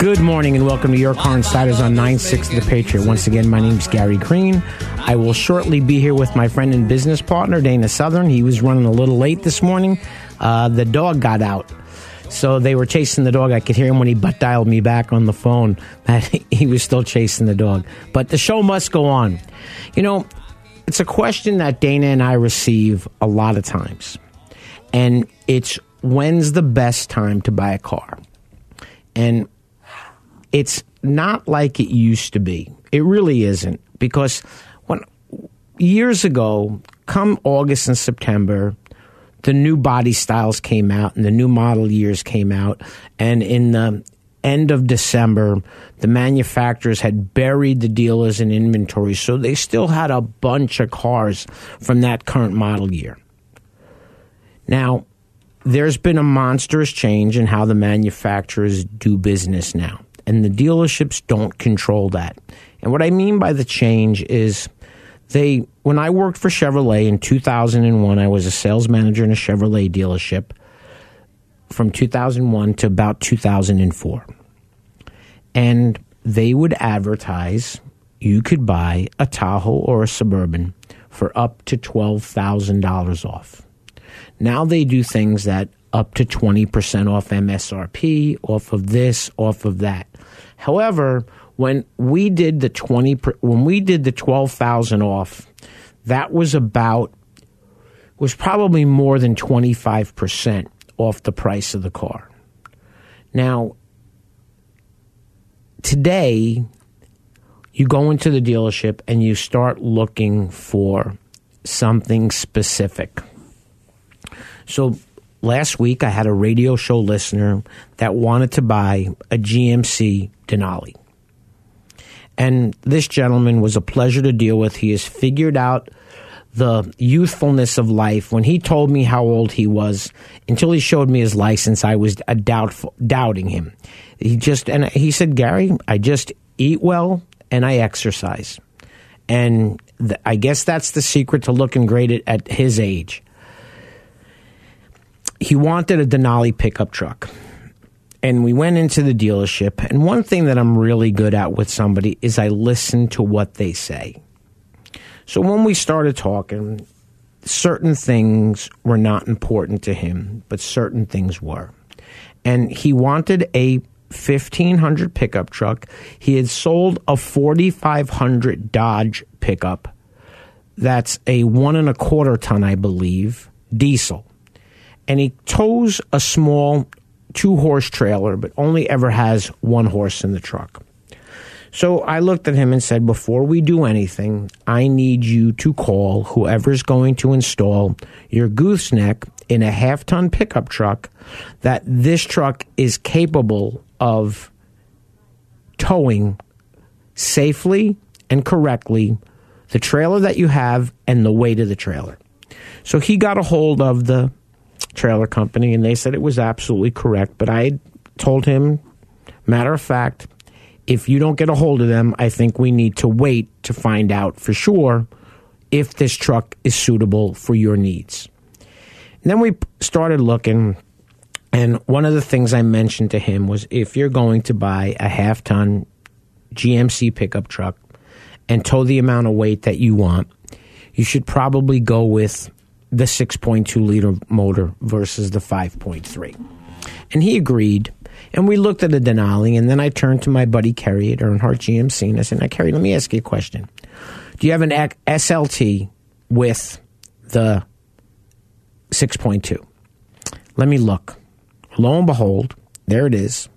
Good morning and welcome to Your Car Insiders on 960 The Patriot. Once again, my name is Gary Green. I will shortly be here with my friend and business partner, Dana Southern. He was running a little late this morning. Uh, the dog got out. So they were chasing the dog. I could hear him when he butt dialed me back on the phone that he was still chasing the dog. But the show must go on. You know, it's a question that Dana and I receive a lot of times. And it's when's the best time to buy a car? And it's not like it used to be. It really isn't because when years ago, come August and September, the new body styles came out and the new model years came out and in the end of December, the manufacturers had buried the dealers in inventory, so they still had a bunch of cars from that current model year. Now, there's been a monstrous change in how the manufacturers do business now, and the dealerships don't control that. And what I mean by the change is they when I worked for Chevrolet in 2001, I was a sales manager in a Chevrolet dealership from 2001 to about 2004. And they would advertise you could buy a Tahoe or a Suburban for up to $12,000 off. Now they do things that up to 20% off MSRP, off of this, off of that. However, when we did the 20 when we did the 12,000 off, that was about was probably more than 25% off the price of the car. Now, today you go into the dealership and you start looking for something specific. So last week I had a radio show listener that wanted to buy a GMC Denali. And this gentleman was a pleasure to deal with. He has figured out the youthfulness of life. When he told me how old he was, until he showed me his license, I was a doubtful, doubting him. He just and he said, Gary, I just eat well and I exercise, and the, I guess that's the secret to looking great at, at his age. He wanted a Denali pickup truck and we went into the dealership. And one thing that I'm really good at with somebody is I listen to what they say. So when we started talking, certain things were not important to him, but certain things were. And he wanted a 1500 pickup truck. He had sold a 4500 Dodge pickup. That's a one and a quarter ton, I believe, diesel. And he tows a small two horse trailer, but only ever has one horse in the truck. So I looked at him and said, Before we do anything, I need you to call whoever's going to install your gooseneck in a half ton pickup truck that this truck is capable of towing safely and correctly the trailer that you have and the weight of the trailer. So he got a hold of the trailer company, and they said it was absolutely correct. But I told him, matter of fact, if you don't get a hold of them, I think we need to wait to find out for sure if this truck is suitable for your needs. And then we started looking, and one of the things I mentioned to him was if you're going to buy a half ton GMC pickup truck and tow the amount of weight that you want, you should probably go with the 6.2 liter motor versus the 5.3. And he agreed. And we looked at the Denali, and then I turned to my buddy Kerry at Earnhardt GMC, and I said, Now, Kerry, let me ask you a question. Do you have an SLT with the 6.2? Let me look. Lo and behold, there it is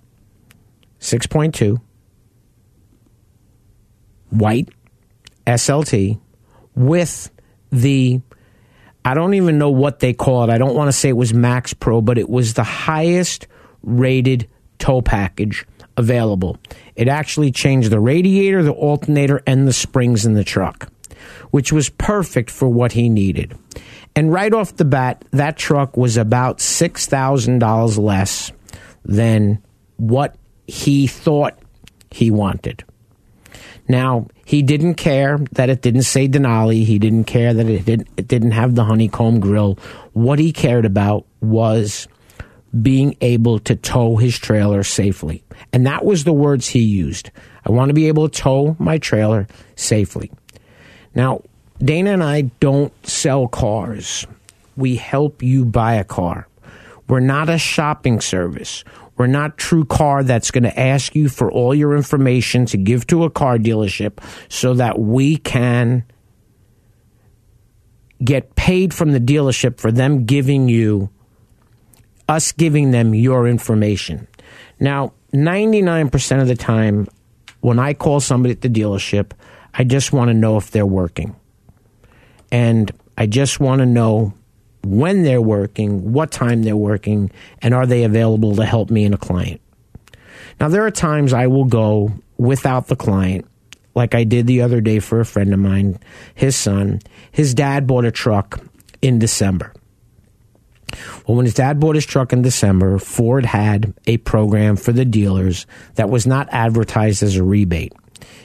6.2, white SLT with the I don't even know what they call it. I don't want to say it was Max Pro, but it was the highest rated tow package available. It actually changed the radiator, the alternator, and the springs in the truck, which was perfect for what he needed. And right off the bat, that truck was about $6,000 less than what he thought he wanted. Now, he didn't care that it didn't say Denali. He didn't care that it didn't, it didn't have the honeycomb grill. What he cared about was being able to tow his trailer safely. And that was the words he used. I want to be able to tow my trailer safely. Now, Dana and I don't sell cars. We help you buy a car. We're not a shopping service. We're not True Car that's going to ask you for all your information to give to a car dealership so that we can get paid from the dealership for them giving you us giving them your information. Now, 99% of the time when I call somebody at the dealership, I just want to know if they're working. And I just want to know when they're working, what time they're working, and are they available to help me and a client. Now, there are times I will go without the client, like I did the other day for a friend of mine, his son. His dad bought a truck in December. Well, when his dad bought his truck in December, Ford had a program for the dealers that was not advertised as a rebate.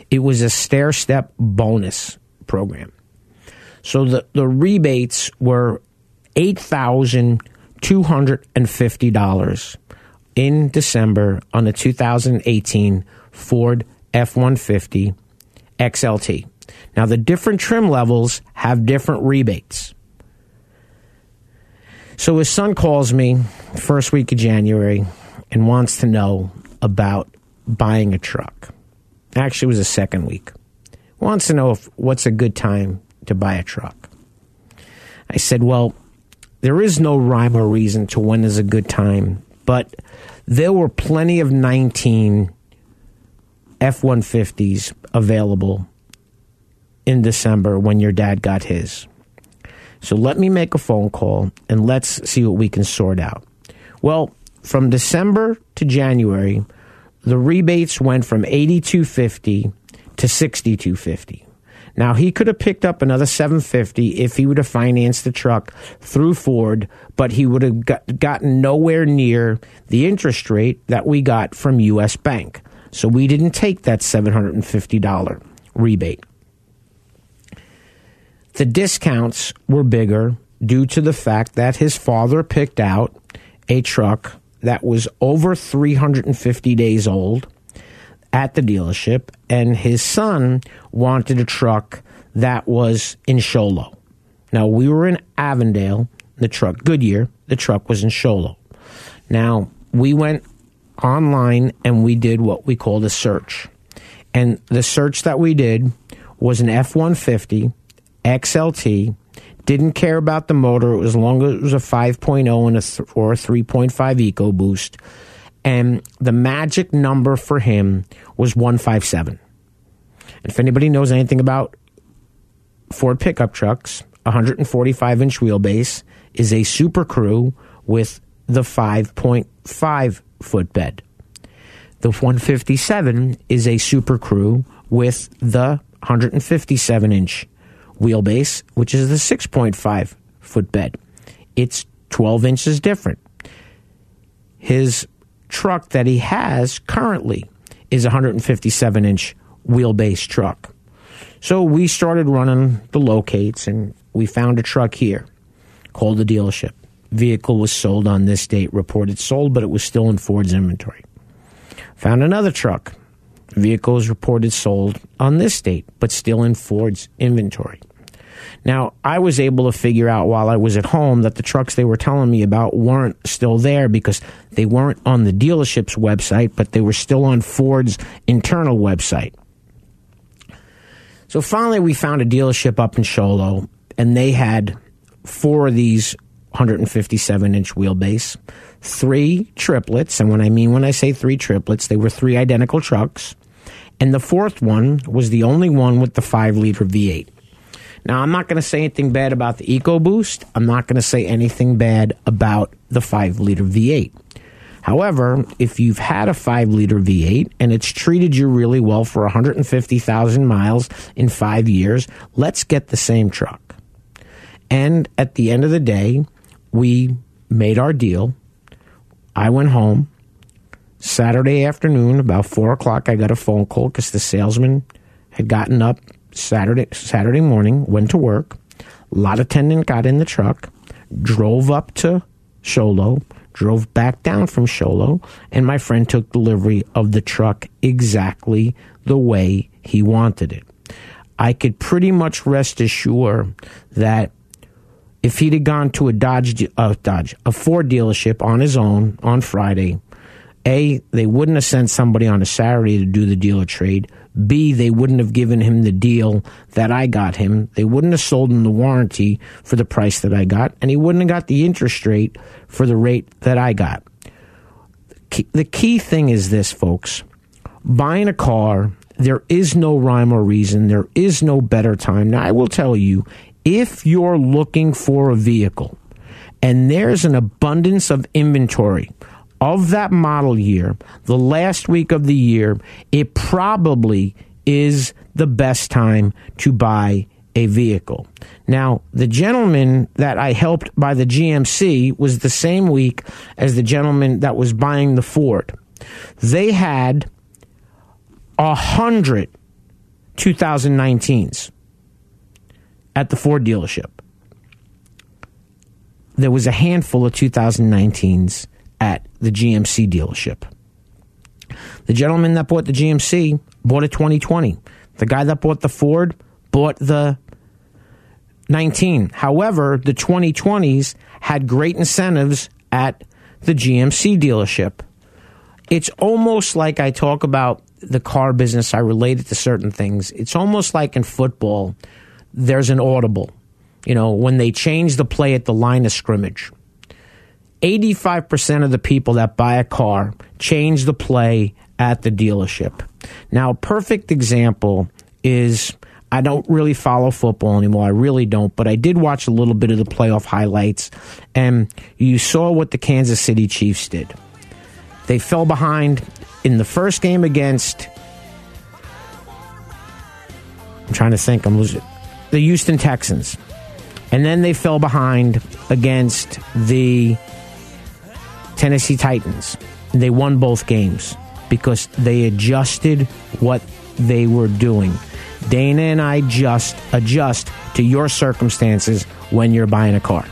It was a stair step bonus program. So the, the rebates were $8,250 in December on the 2018 Ford F 150 XLT. Now, the different trim levels have different rebates. So his son calls me first week of January and wants to know about buying a truck. Actually, it was the second week. Wants to know if what's a good time to buy a truck. I said, "Well, there is no rhyme or reason to when is a good time, but there were plenty of 19 F 150s available in December when your dad got his. So let me make a phone call and let's see what we can sort out. Well, from December to January, the rebates went from 8250 to 6250. Now he could have picked up another 750 if he would have financed the truck through Ford, but he would have got, gotten nowhere near the interest rate that we got from US Bank. So we didn't take that $750 rebate. The discounts were bigger due to the fact that his father picked out a truck that was over 350 days old at the dealership, and his son wanted a truck that was in Show Low. Now, we were in Avondale, the truck, Goodyear, the truck was in Show Low. Now, we went online and we did what we called a search. And the search that we did was an F 150 XLT. Didn't care about the motor. It was as long as it was a 5.0 and a th- or a 3.5 EcoBoost. And the magic number for him was 157. And if anybody knows anything about Ford pickup trucks, 145 inch wheelbase is a Super Crew with the 5.5 foot bed. The 157 is a Super Crew with the 157 inch wheelbase, which is the 6.5 foot bed. It's 12 inches different. His truck that he has currently is a 157 inch wheelbase truck. So we started running the locates and we found a truck here, called the dealership. Vehicle was sold on this date, reported sold, but it was still in Ford's inventory. Found another truck. Vehicle is reported sold on this date, but still in Ford's inventory. Now, I was able to figure out while I was at home that the trucks they were telling me about weren't still there because they weren't on the dealership's website, but they were still on Ford's internal website. So finally, we found a dealership up in Show Low, and they had four of these 157 inch wheelbase, three triplets. And when I mean when I say three triplets, they were three identical trucks. And the fourth one was the only one with the five liter V8. Now, I'm not going to say anything bad about the EcoBoost. I'm not going to say anything bad about the 5 liter V8. However, if you've had a 5 liter V8 and it's treated you really well for 150,000 miles in five years, let's get the same truck. And at the end of the day, we made our deal. I went home. Saturday afternoon, about four o'clock, I got a phone call because the salesman had gotten up Saturday Saturday morning, went to work. Lot attendant got in the truck, drove up to Show Low, drove back down from Show Low, and my friend took delivery of the truck exactly the way he wanted it. I could pretty much rest assured that if he'd have gone to a Dodge, uh, Dodge, a Ford dealership on his own on Friday, a they wouldn't have sent somebody on a Saturday to do the dealer trade. B, they wouldn't have given him the deal that I got him. They wouldn't have sold him the warranty for the price that I got, and he wouldn't have got the interest rate for the rate that I got. The key thing is this, folks buying a car, there is no rhyme or reason, there is no better time. Now, I will tell you, if you're looking for a vehicle and there's an abundance of inventory, of that model year, the last week of the year, it probably is the best time to buy a vehicle. Now, the gentleman that I helped buy the GMC was the same week as the gentleman that was buying the Ford. They had a hundred 2019s at the Ford dealership. There was a handful of 2019s at the GMC dealership. The gentleman that bought the GMC bought a 2020. The guy that bought the Ford bought the 19. However, the 2020s had great incentives at the GMC dealership. It's almost like I talk about the car business, I relate it to certain things. It's almost like in football, there's an audible. You know, when they change the play at the line of scrimmage 85% of the people that buy a car change the play at the dealership. Now, a perfect example is I don't really follow football anymore. I really don't, but I did watch a little bit of the playoff highlights, and you saw what the Kansas City Chiefs did. They fell behind in the first game against. I'm trying to think. I'm losing. The Houston Texans. And then they fell behind against the Tennessee Titans. They won both games because they adjusted what they were doing. Dana and I just adjust to your circumstances when you're buying a car.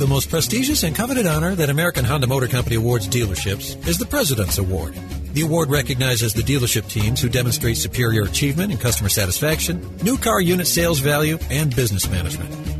The most prestigious and coveted honor that American Honda Motor Company awards dealerships is the President's Award. The award recognizes the dealership teams who demonstrate superior achievement in customer satisfaction, new car unit sales value, and business management.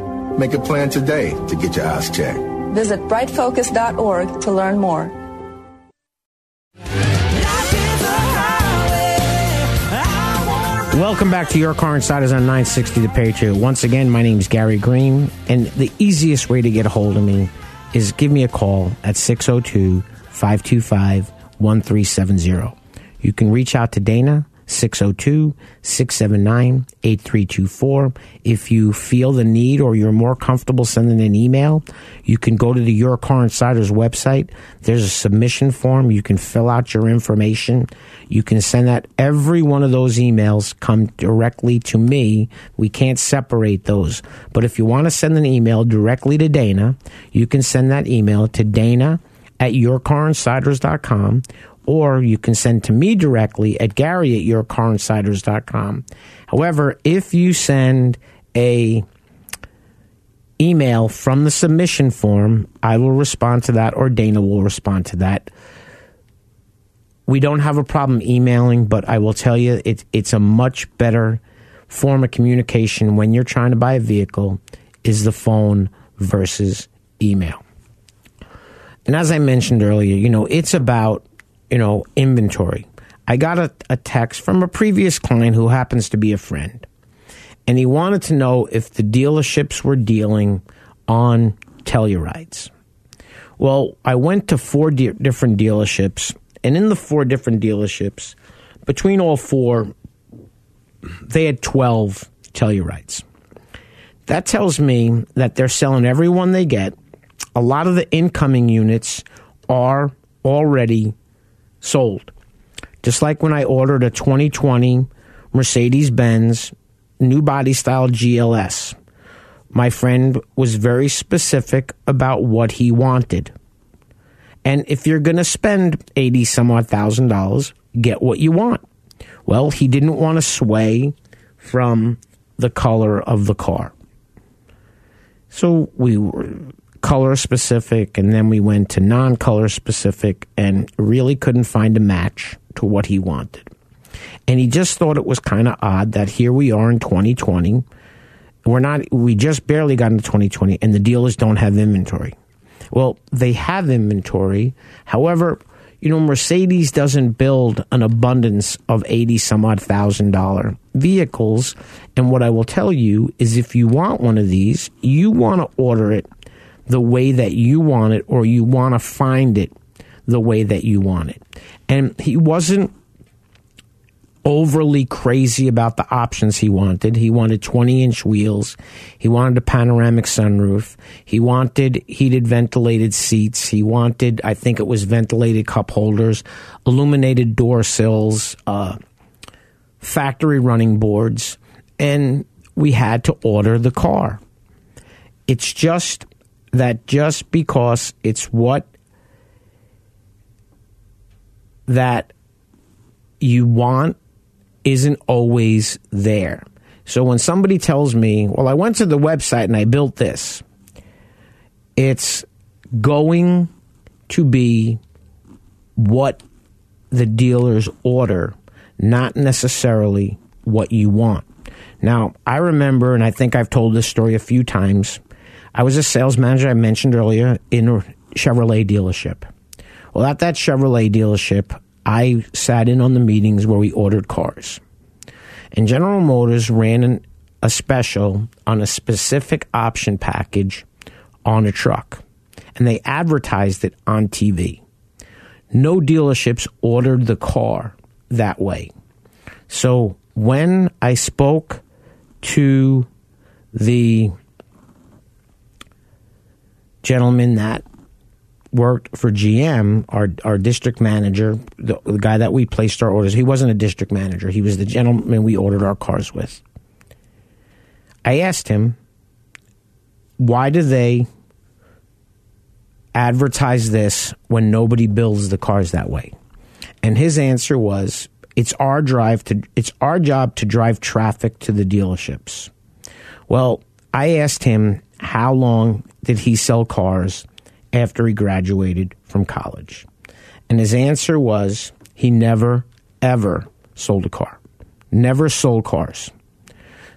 Make a plan today to get your eyes checked. Visit brightfocus.org to learn more. Welcome back to Your Car Insiders on 960 The Patriot. Once again, my name is Gary Green, and the easiest way to get a hold of me is give me a call at 602 525 1370. You can reach out to Dana 602 679 8324. If you feel the need or you're more comfortable sending an email, you can go to the Your Car Insiders website. There's a submission form. You can fill out your information. You can send that. Every one of those emails come directly to me. We can't separate those. But if you want to send an email directly to Dana, you can send that email to Dana at yourcarinsiders.com or you can send to me directly at gary at yourcarinsiders.com. However, if you send a email from the submission form, I will respond to that or Dana will respond to that. We don't have a problem emailing, but I will tell you it, it's a much better form of communication when you're trying to buy a vehicle is the phone versus email. And as I mentioned earlier, you know, it's about you know, inventory. I got a, a text from a previous client who happens to be a friend, and he wanted to know if the dealerships were dealing on Tellurides. Well, I went to four de- different dealerships, and in the four different dealerships, between all four, they had 12 Tellurides. That tells me that they're selling every one they get. A lot of the incoming units are already sold. Just like when I ordered a 2020 Mercedes Benz new body style GLS, my friend was very specific about what he wanted. And if you're going to spend 80 some odd thousand dollars, get what you want. Well, he didn't want to sway from the color of the car. So we were color specific, and then we went to non color specific and really couldn't find a match to what he wanted. And he just thought it was kind of odd that here we are in 2020. We're not, we just barely got into 2020, and the dealers don't have inventory. Well, they have inventory. However, you know, Mercedes doesn't build an abundance of 80 some odd thousand dollar vehicles. And what I will tell you is if you want one of these, you want to order it the way that you want it or you want to find it the way that you want it. And he wasn't overly crazy about the options he wanted. He wanted 20 inch wheels. He wanted a panoramic sunroof. He wanted heated ventilated seats. He wanted, I think it was ventilated cup holders, illuminated door sills, uh, factory running boards. And we had to order the car. It's just that just because it's what that you want isn't always there. So when somebody tells me, well, I went to the website and I built this, it's going to be what the dealers order, not necessarily what you want. Now, I remember, and I think I've told this story a few times, I was a sales manager, I mentioned earlier, in a Chevrolet dealership. Well, at that Chevrolet dealership, I sat in on the meetings where we ordered cars. And General Motors ran an, a special on a specific option package on a truck. And they advertised it on TV. No dealerships ordered the car that way. So when I spoke to the gentleman that worked for GM, our our district manager, the, the, guy that we placed our orders. He wasn't a district manager. He was the gentleman we ordered our cars with. I asked him, why do they advertise this when nobody builds the cars that way? And his answer was, it's our drive to it's our job to drive traffic to the dealerships. Well, I asked him how long did he sell cars after he graduated from college? And his answer was he never ever sold a car. Never sold cars.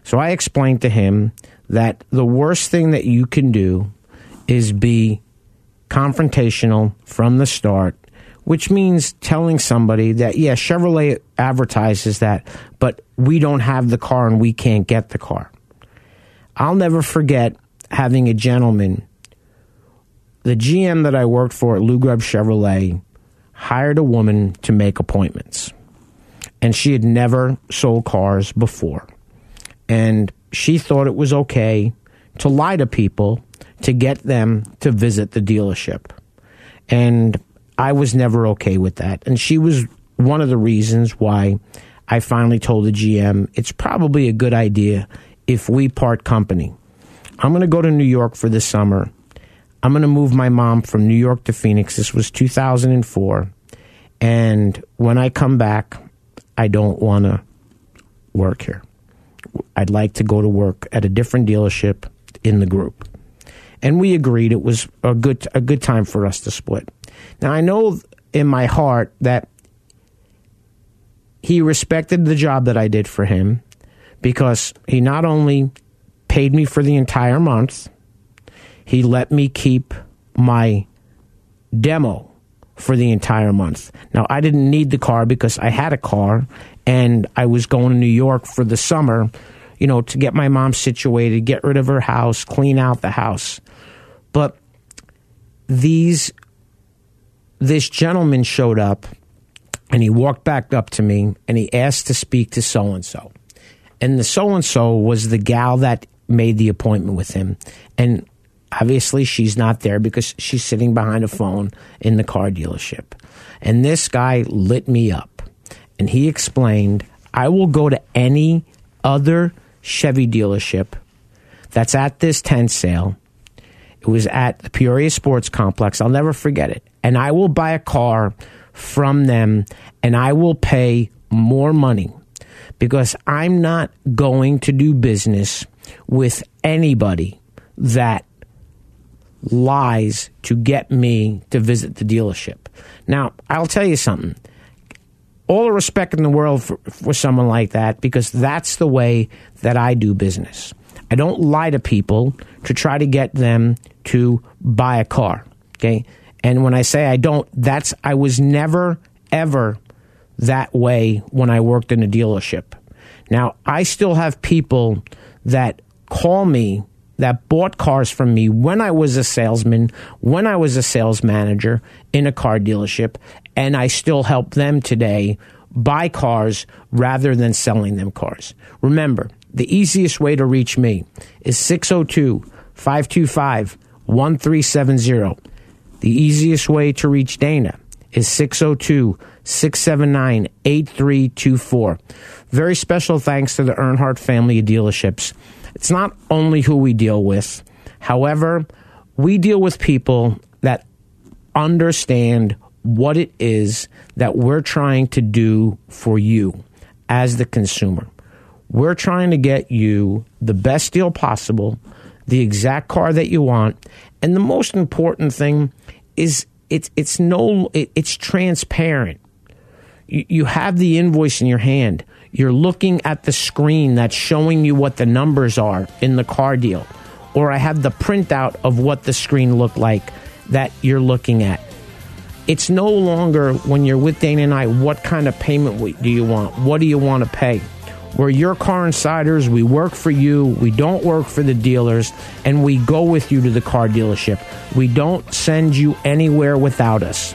So I explained to him that the worst thing that you can do is be confrontational from the start, which means telling somebody that, yeah, Chevrolet advertises that, but we don't have the car and we can't get the car. I'll never forget having a gentleman, the GM that I worked for at Lou Grubb Chevrolet, hired a woman to make appointments. And she had never sold cars before. And she thought it was okay to lie to people to get them to visit the dealership. And I was never okay with that. And she was one of the reasons why I finally told the GM it's probably a good idea if we part company. I'm going to go to New York for the summer. I'm going to move my mom from New York to Phoenix. This was 2004. And when I come back, I don't want to work here. I'd like to go to work at a different dealership in the group. And we agreed it was a good a good time for us to split. Now I know in my heart that he respected the job that I did for him because he not only paid me for the entire month, he let me keep my demo for the entire month. Now, I didn't need the car because I had a car and I was going to New York for the summer, you know, to get my mom situated, get rid of her house, clean out the house. But these this gentleman showed up and he walked back up to me and he asked to speak to so and so. And the so and so was the gal that made the appointment with him. And obviously she's not there because she's sitting behind a phone in the car dealership. And this guy lit me up and he explained, I will go to any other Chevy dealership that's at this tent sale. It was at the Peoria Sports Complex. I'll never forget it. And I will buy a car from them and I will pay more money because I'm not going to do business with anybody that lies to get me to visit the dealership. Now, I'll tell you something all the respect in the world for, for someone like that because that's the way that I do business. I don't lie to people to try to get them to buy a car. Okay. And when I say I don't, that's, I was never, ever that way when I worked in a dealership. Now, I still have people that call me that bought cars from me when I was a salesman, when I was a sales manager in a car dealership, and I still help them today buy cars rather than selling them cars. Remember, the easiest way to reach me is 602 525 1370. The easiest way to reach Dana is 602 679 8324. Very special thanks to the Earnhardt family of dealerships. It's not only who we deal with, however, we deal with people that understand what it is that we're trying to do for you as the consumer. We're trying to get you the best deal possible, the exact car that you want, and the most important thing is it's it's no it, it's transparent. You, have the invoice in your hand. You're looking at the screen that's showing you what the numbers are in the car deal, or I have the printout of what the screen looked like that you're looking at it's no longer when you're with Dana and I, what kind of payment do you want? What do you want to pay? We're your car insiders. We work for you. We don't work for the dealers. And we go with you to the car dealership. We don't send you anywhere without us.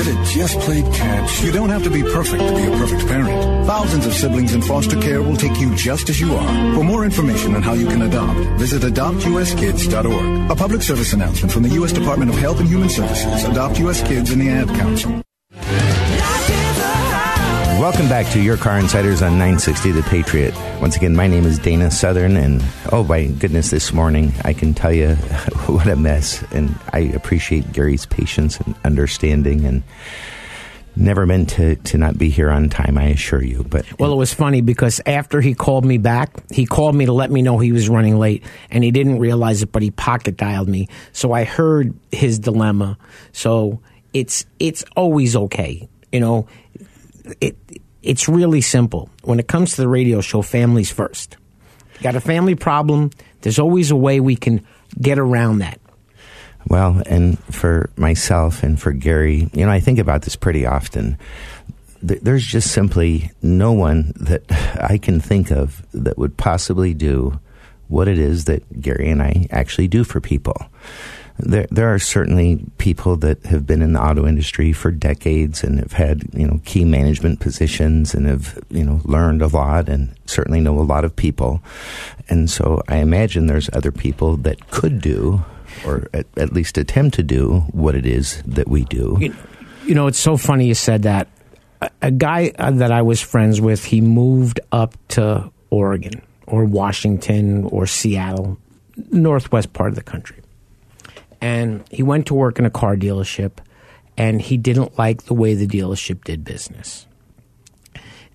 Should have just played catch. You don't have to be perfect to be a perfect parent. Thousands of siblings in foster care will take you just as you are. For more information on how you can adopt, visit adoptuskids.org. A public service announcement from the U.S. Department of Health and Human Services, Adopt U.S. Kids, and the Ad Council. Welcome back to Your Car Insiders on 960 The Patriot. Once again, my name is Dana Southern, and oh my goodness, this morning I can tell you what a mess. And I appreciate Gary's patience and understanding, and never meant to, to not be here on time, I assure you. But Well, it was funny because after he called me back, he called me to let me know he was running late, and he didn't realize it, but he pocket dialed me, so I heard his dilemma. So it's it's always okay, you know. It it's really simple when it comes to the radio show. Families first. Got a family problem? There's always a way we can get around that. Well, and for myself and for Gary, you know, I think about this pretty often. There's just simply no one that I can think of that would possibly do what it is that Gary and I actually do for people. There, there are certainly people that have been in the auto industry for decades and have had, you know, key management positions and have, you know, learned a lot and certainly know a lot of people. And so I imagine there's other people that could do or at, at least attempt to do what it is that we do. You, you know, it's so funny you said that. A, a guy uh, that I was friends with, he moved up to Oregon or Washington or Seattle, northwest part of the country. And he went to work in a car dealership and he didn't like the way the dealership did business.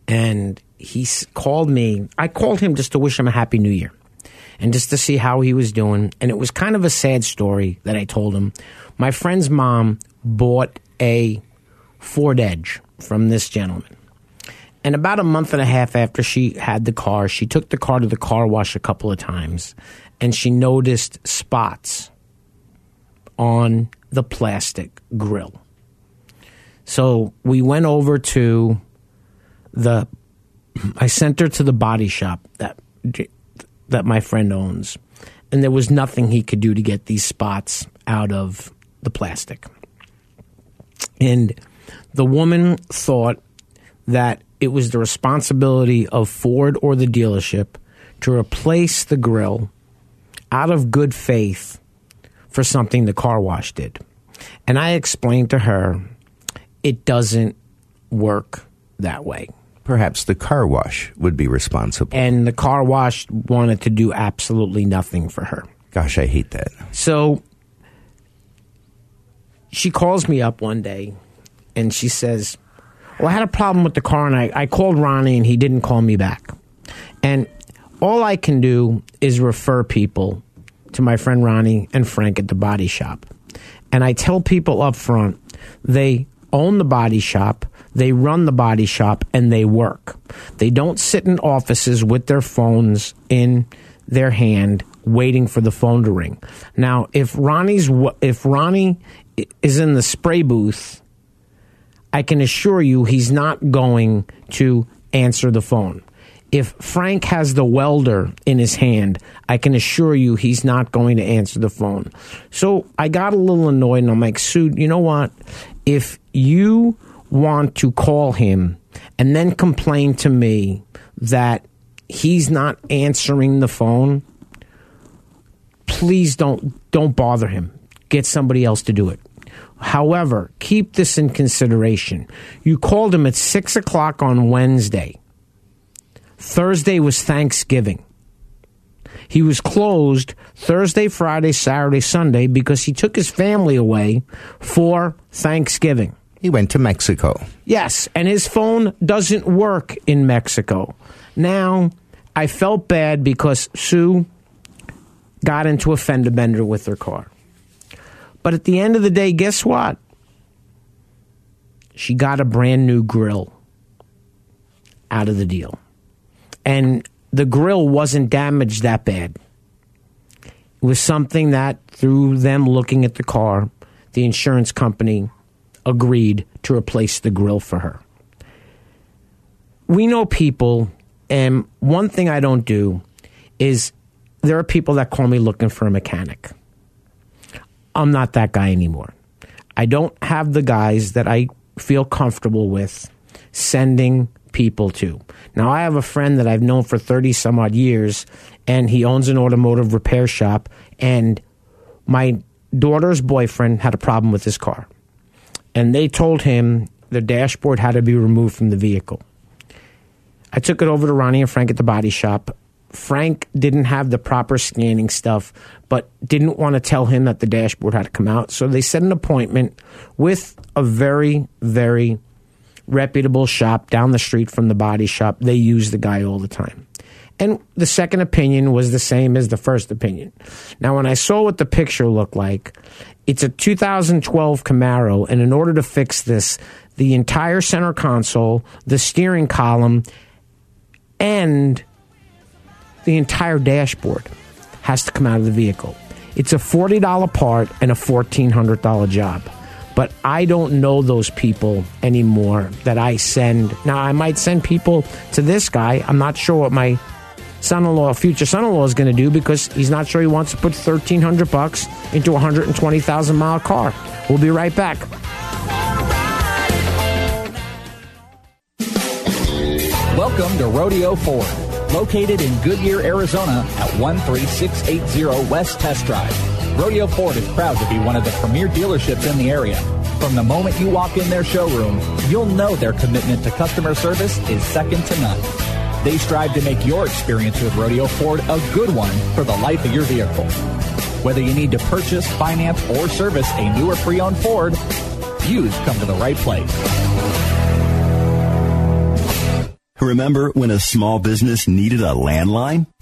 And he called me. I called him just to wish him a happy new year and just to see how he was doing. And it was kind of a sad story that I told him. My friend's mom bought a Ford Edge from this gentleman. And about a month and a half after she had the car, she took the car to the car wash a couple of times and she noticed spots on the plastic grill. So we went over to the I sent her to the body shop that that my friend owns, and there was nothing he could do to get these spots out of the plastic. And The woman thought that it was the responsibility of Ford or the dealership to replace the grill out of good faith for something the car wash did. And I explained to her it doesn't work that way. Perhaps the car wash would be responsible. And the car wash wanted to do absolutely nothing for her. Gosh, I hate that. So she calls me up one day and she says, Well, I had a problem with the car and I, I called Ronnie and he didn't call me back. And all I can do is refer people to my friend Ronnie and Frank at the body shop. And I tell people up front, they own the body shop, they run the body shop, and they work. They don't sit in offices with their phones in their hand waiting for the phone to ring. Now, if Ronnie's if Ronnie is in the spray booth, I can assure you he's not going to answer the phone. If Frank has the welder in his hand, I can assure you he's not going to answer the phone. So I got a little annoyed and I'm like, Sue, you know what? If you want to call him and then complain to me that he's not answering the phone, please don't don't bother him. Get somebody else to do it. However, keep this in consideration. You called him at six o'clock on Wednesday. Thursday was Thanksgiving. He was closed Thursday, Friday, Saturday, Sunday because he took his family away for Thanksgiving. He went to Mexico. Yes, and his phone doesn't work in Mexico. Now, I felt bad because Sue got into a fender bender with her car. But at the end of the day, guess what? She got a brand new grill out of the deal. And the grill wasn't damaged that bad. It was something that, through them looking at the car, the insurance company agreed to replace the grill for her. We know people, and one thing I don't do is there are people that call me looking for a mechanic. I'm not that guy anymore. I don't have the guys that I feel comfortable with sending people to. Now, I have a friend that I've known for 30 some odd years, and he owns an automotive repair shop. And my daughter's boyfriend had a problem with his car. And they told him the dashboard had to be removed from the vehicle. I took it over to Ronnie and Frank at the body shop. Frank didn't have the proper scanning stuff, but didn't want to tell him that the dashboard had to come out. So they set an appointment with a very, very reputable shop down the street from the body shop. They use the guy all the time. And the second opinion was the same as the first opinion. Now, when I saw what the picture looked like, it's a 2012 Camaro, and in order to fix this, the entire center console, the steering column, and the entire dashboard has to come out of the vehicle. It's a $40 part and a $1,400 job. But I don't know those people anymore that I send. Now, I might send people to this guy. I'm not sure what my son-in-law, future son-in-law, is going to do because he's not sure he wants to put 1,300 bucks into a 120,000 mile car. We'll be right back. Welcome to Rodeo Ford, located in Goodyear, Arizona at 13680 West Test Drive. Rodeo Ford is proud to be one of the premier dealerships in the area. From the moment you walk in their showroom, you'll know their commitment to customer service is second to none. They strive to make your experience with Rodeo Ford a good one for the life of your vehicle. Whether you need to purchase, finance, or service a new or pre-owned Ford, you've come to the right place. Remember when a small business needed a landline?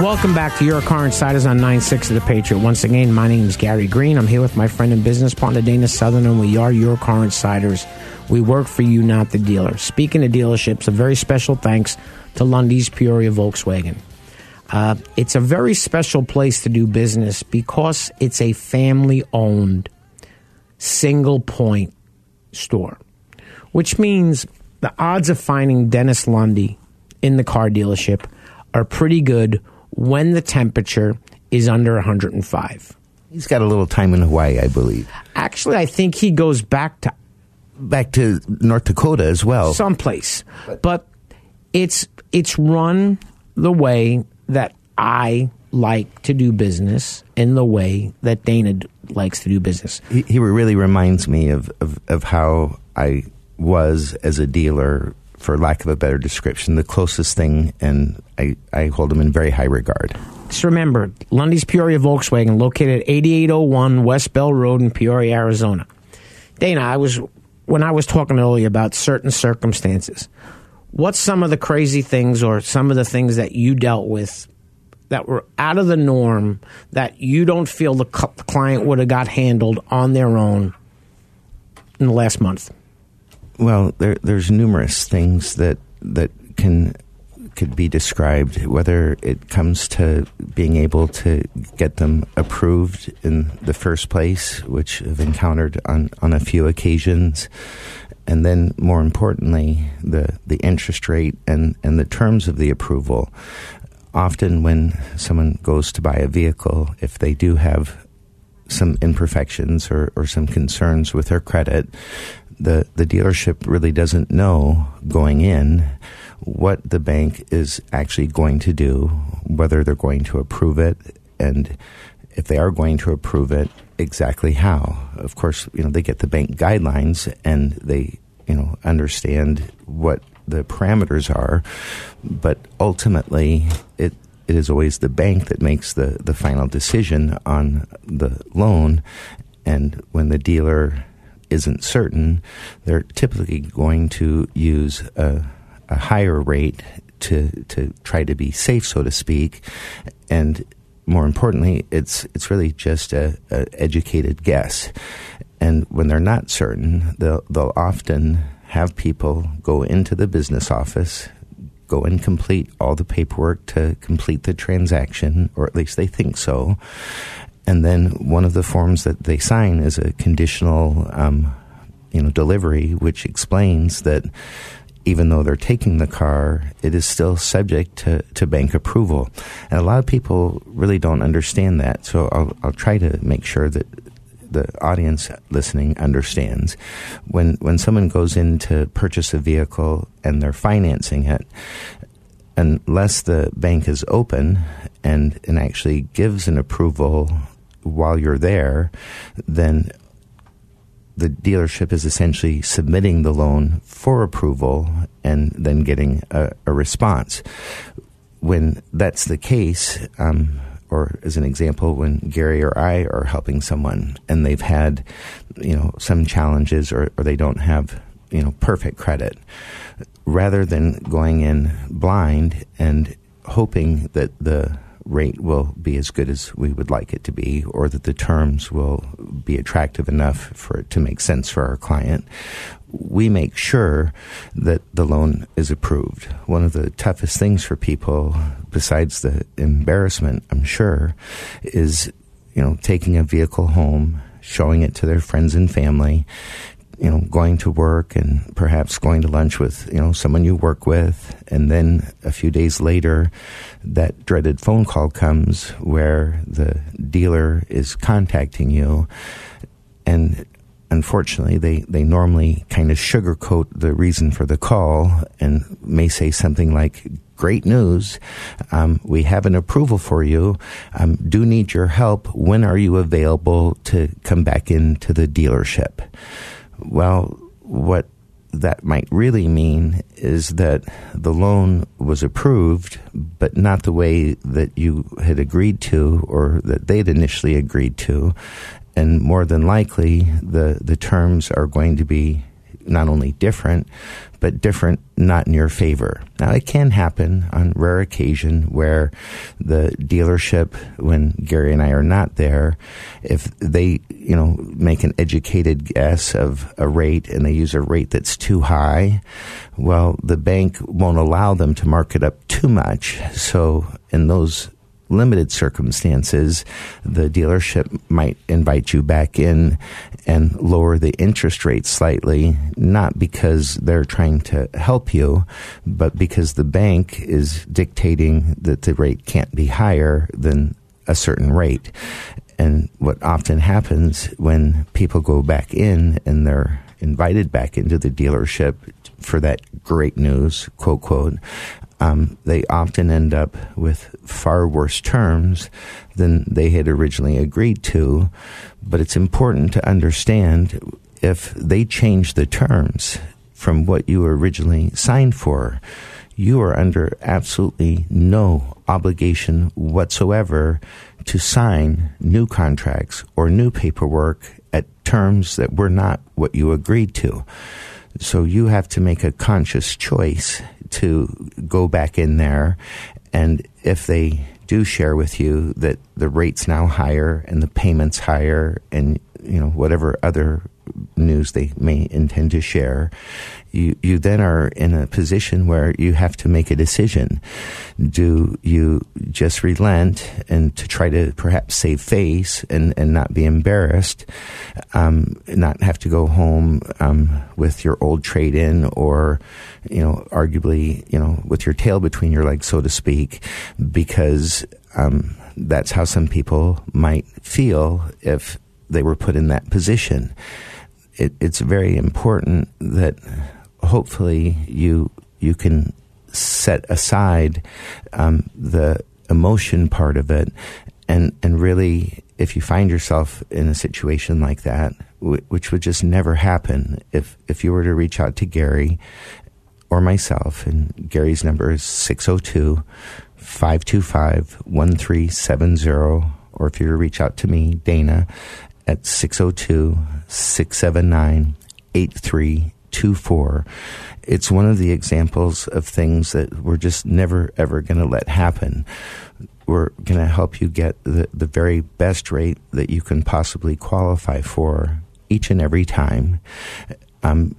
Welcome back to Your Car Insiders on 960 The Patriot. Once again, my name is Gary Green. I'm here with my friend and business partner, Dana Southern, and we are Your Car Insiders. We work for you, not the dealer. Speaking of dealerships, a very special thanks to Lunde's Peoria Volkswagen. Uh, it's a very special place to do business because it's a family owned, single point store, which means the odds of finding Dennis Lunde in the car dealership are pretty good when the temperature is under 105. He's got a little time in Hawaii, I believe. Actually, I think he goes back to back to North Dakota as well. someplace. But it's it's run the way that I like to do business and the way that Dana likes to do business. He, he really reminds me of, of, of how I was as a dealer, for lack of a better description, the closest thing, and I, I hold him in very high regard. Just remember, Lunde's Peoria Volkswagen, located at 8801 West Bell Road in Peoria, Arizona. Dana, I was when I was talking earlier about certain circumstances. What's some of the crazy things or some of the things that you dealt with that were out of the norm that you don't feel the cl- client would have got handled on their own in the last month? Well, there, there's numerous things that that can could be described. Whether it comes to being able to get them approved in the first place, which I've encountered on on a few occasions, and then more importantly, the the interest rate and and the terms of the approval. Often, when someone goes to buy a vehicle, if they do have some imperfections or, or some concerns with their credit, the, the dealership really doesn't know going in what the bank is actually going to do, whether they're going to approve it, and if they are going to approve it, exactly how. Of course, you know, they get the bank guidelines and they, you know, understand what the parameters are, but ultimately it it is always the bank that makes the, the final decision on the loan and when the dealer isn't certain, they're typically going to use a, a higher rate to to try to be safe, so to speak, and more importantly, it's it's really just a, a educated guess. And when they're not certain, they'll they'll often have people go into the business office, go and complete all the paperwork to complete the transaction, or at least they think so. And then one of the forms that they sign is a conditional, um, you know, delivery, which explains that even though they're taking the car, it is still subject to, to bank approval. And a lot of people really don't understand that. So I'll, I'll try to make sure that the audience listening understands. When, when someone goes in to purchase a vehicle and they're financing it, unless the bank is open and, and actually gives an approval while you're there, then the dealership is essentially submitting the loan for approval and then getting a, a response. When that's the case, um, or as an example, when Gary or I are helping someone and they've had, you know, some challenges or, or they don't have, you know, perfect credit, rather than going in blind and hoping that the rate will be as good as we would like it to be, or that the terms will be attractive enough for it to make sense for our client. We make sure that the loan is approved. One of the toughest things for people, besides the embarrassment, I'm sure, is you know taking a vehicle home, showing it to their friends and family, you know, going to work and perhaps going to lunch with, you know, someone you work with. And then a few days later, that dreaded phone call comes where the dealer is contacting you. And unfortunately, they, they normally kind of sugarcoat the reason for the call and may say something like, Great news. Um, we have an approval for you. Um, do need your help. When are you available to come back into the dealership? Well, what that might really mean is that the loan was approved, but not the way that you had agreed to or that they'd initially agreed to. And more than likely, the, the terms are going to be not only different, but different not in your favor. Now, it can happen on rare occasion where the dealership, when Gary and I are not there, if they, you know, make an educated guess of a rate and they use a rate that's too high, well, the bank won't allow them to mark it up too much. So, in those limited circumstances, the dealership might invite you back in and lower the interest rate slightly, not because they're trying to help you, but because the bank is dictating that the rate can't be higher than a certain rate. And what often happens when people go back in and they're invited back into the dealership for that great news, quote, quote, um, they often end up with far worse terms than they had originally agreed to. But it's important to understand if they change the terms from what you originally signed for, you are under absolutely no obligation whatsoever to sign new contracts or new paperwork at terms that were not what you agreed to. So you have to make a conscious choice to go back in there. And if they do share with you that the rate's now higher and the payment's higher and you know whatever other news they may intend to share, you, you then are in a position where you have to make a decision. Do you just relent and to try to perhaps save face and, and not be embarrassed, um, not have to go home um, with your old trade in or, you know, arguably, you know, with your tail between your legs, so to speak, because um, that's how some people might feel if they were put in that position it, it's very important that hopefully you you can set aside um, the emotion part of it. And and really if you find yourself in a situation like that which would just never happen if if you were to reach out to Gary or myself and Gary's number is 602 525 1370 or if you were to reach out to me Dana at 602 679 8324. It's one of the examples of things that we're just never, ever going to let happen. We're going to help you get the, the very best rate that you can possibly qualify for each and every time. Um,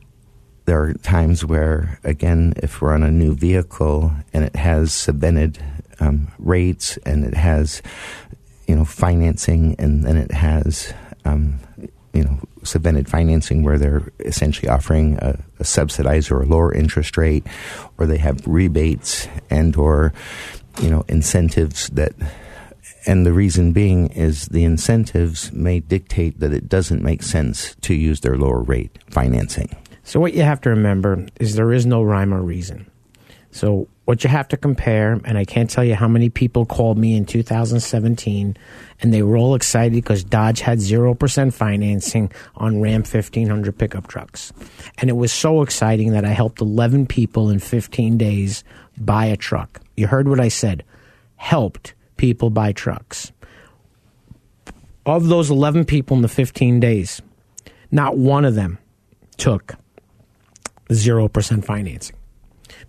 there are times where, again, if we're on a new vehicle and it has subvented um, rates and it has, you know, financing and then it has um, you know, subvented financing where they're essentially offering a, a subsidized or a lower interest rate, or they have rebates and or you know incentives that and the reason being is the incentives may dictate that it doesn't make sense to use their lower rate financing. So what you have to remember is there is no rhyme or reason. So what you have to compare, and I can't tell you how many people called me in 2017 and they were all excited because Dodge had 0% financing on Ram 1500 pickup trucks. And it was so exciting that I helped 11 people in 15 days buy a truck. You heard what I said. Helped people buy trucks. Of those 11 people in the 15 days, not one of them took 0% financing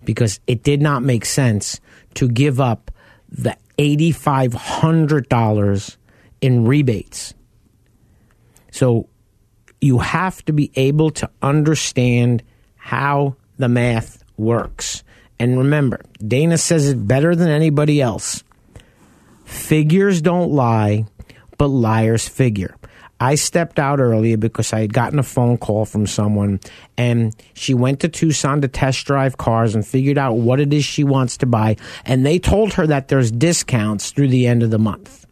because it did not make sense to give up the $8,500 in rebates. So you have to be able to understand how the math works. And remember, Dana says it better than anybody else. Figures don't lie, but liars figure. I stepped out earlier because I had gotten a phone call from someone and she went to Tucson to test drive cars and figured out what it is she wants to buy. And they told her that there's discounts through the end of the month.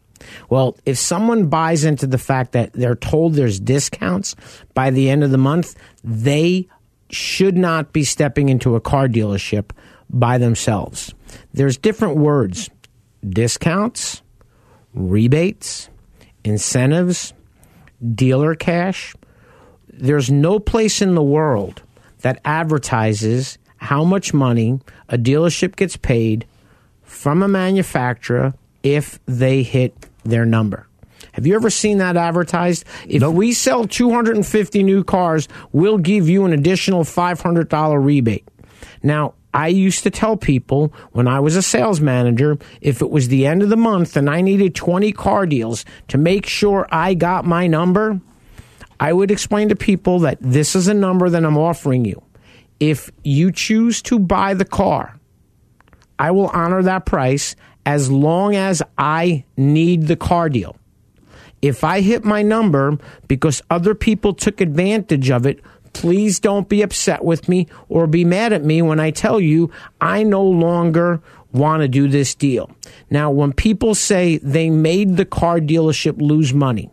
Well, if someone buys into the fact that they're told there's discounts by the end of the month, they should not be stepping into a car dealership by themselves. There's different words discounts, rebates, incentives dealer cash. There's no place in the world that advertises how much money a dealership gets paid from a manufacturer if they hit their number. Have you ever seen that advertised? If we sell 250 new cars, we'll give you an additional $500 rebate. Now, I used to tell people when I was a sales manager, if it was the end of the month and I needed 20 car deals to make sure I got my number, I would explain to people that this is a number that I'm offering you. If you choose to buy the car, I will honor that price as long as I need the car deal. If I hit my number because other people took advantage of it, please don't be upset with me or be mad at me when I tell you I no longer want to do this deal. Now, when people say they made the car dealership lose money,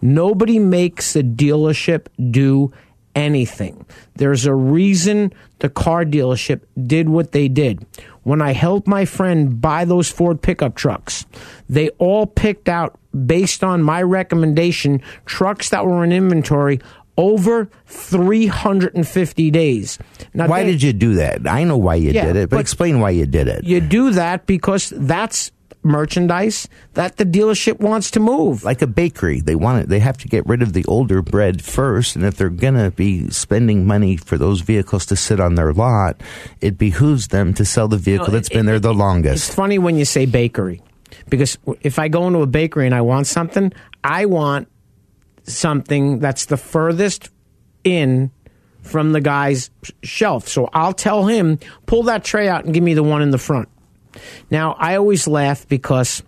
nobody makes the dealership do anything. There's a reason the car dealership did what they did. When I helped my friend buy those Ford pickup trucks, they all picked out, based on my recommendation, trucks that were in inventory over 350 days. Now, why they- did you do that? I know why you Yeah, did it, but, but- explain why you did it. You do that because that's merchandise that the dealership wants to move. Like a bakery, they want it. They have to get rid of the older bread first, and if they're gonna be spending money for those vehicles to sit on their lot, it behooves them to sell the vehicle No, that's it- been there the longest. It's funny when you say bakery because if I go into a bakery and I want something, I want something that's the furthest in from the guy's shelf. So I'll tell him, pull that tray out and give me the one in the front. Now, I always laugh because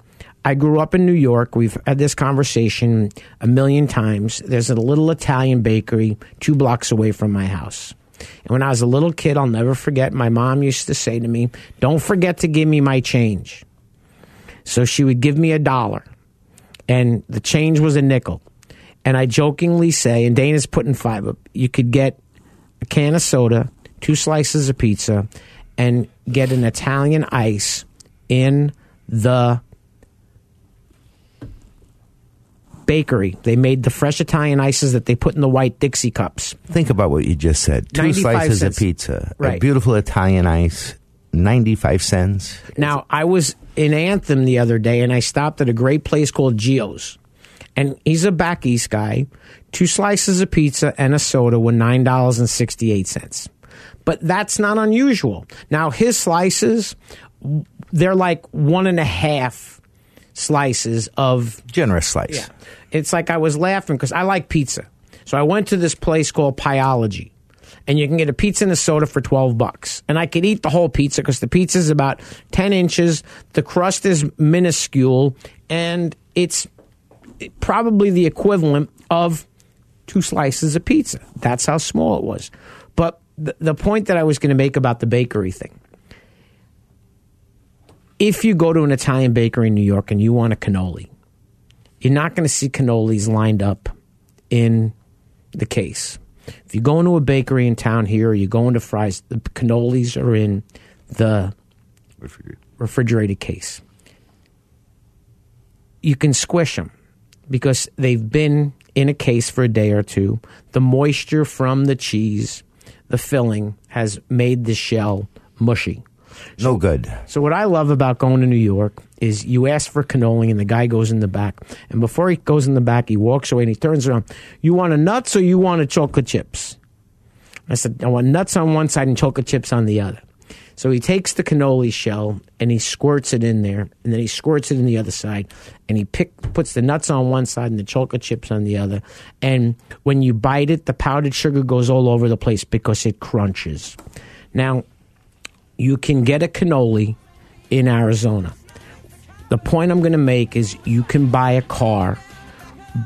I grew up in New York. We've had this conversation a million times. There's a little Italian bakery two blocks away from my house. And when I was a little kid, I'll never forget, my mom used to say to me, Don't forget to give me my change. So she would give me a dollar, and the change was a nickel. And I jokingly say, and Dana's putting five up, you could get a can of soda, two slices of pizza, and get an Italian ice in the bakery. They made the fresh Italian ices that they put in the white Dixie cups. Think about what you just said. Two slices cents. of pizza, a beautiful Italian ice, ninety-five cents. Now, I was in Anthem the other day and I stopped at a great place called Gio's. And he's a back east guy. Two slices of pizza and a soda were $9.68. But that's not unusual. Now, his slices, they're like one and a half slices of generous slice. Yeah. It's like I was laughing because I like pizza. So I went to this place called Pieology. And you can get a pizza and a soda for 12 bucks. And I could eat the whole pizza because the pizza is about 10 inches. The crust is minuscule. And it's probably the equivalent of two slices of pizza. That's how small it was. But the, the point that I was going to make about the bakery thing if you go to an Italian bakery in New York and you want a cannoli, you're not going to see cannolis lined up in the case. If you go into a bakery in town here, or you go into Fry's, the cannolis are in the refrigerated case. You can squish them because they've been in a case for a day or two. The moisture from the cheese, the filling, has made the shell mushy. No good. So what I love about going to New York is you ask for cannoli and the guy goes in the back. And before he goes in the back, he walks away and he turns around. You want a nuts or you want a chocolate chips? I said, I want nuts on one side and chocolate chips on the other. So he takes the cannoli shell and he squirts it in there, and then he squirts it in the other side, and he pick, puts the nuts on one side and the chocolate chips on the other. And when you bite it, the powdered sugar goes all over the place because it crunches. Now, you can get a cannoli in Arizona. The point I'm going to make is you can buy a car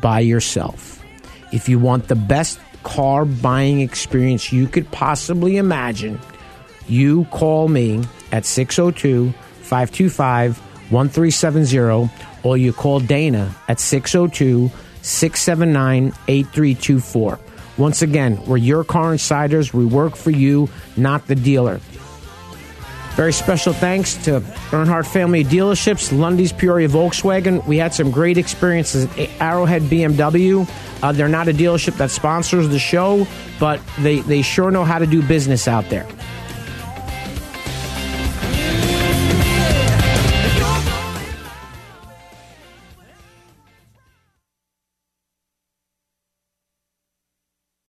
by yourself. If you want the best car buying experience you could possibly imagine, you call me at 602 525 1370 or you call Dana at 602 679 8324. Once again, we're your car insiders. We work for you, not the dealer. Very special thanks to Earnhardt Family Dealerships, Lunde's Peoria Volkswagen. We had some great experiences at Arrowhead BMW. Uh, they're not a dealership that sponsors the show, but they, they sure know how to do business out there.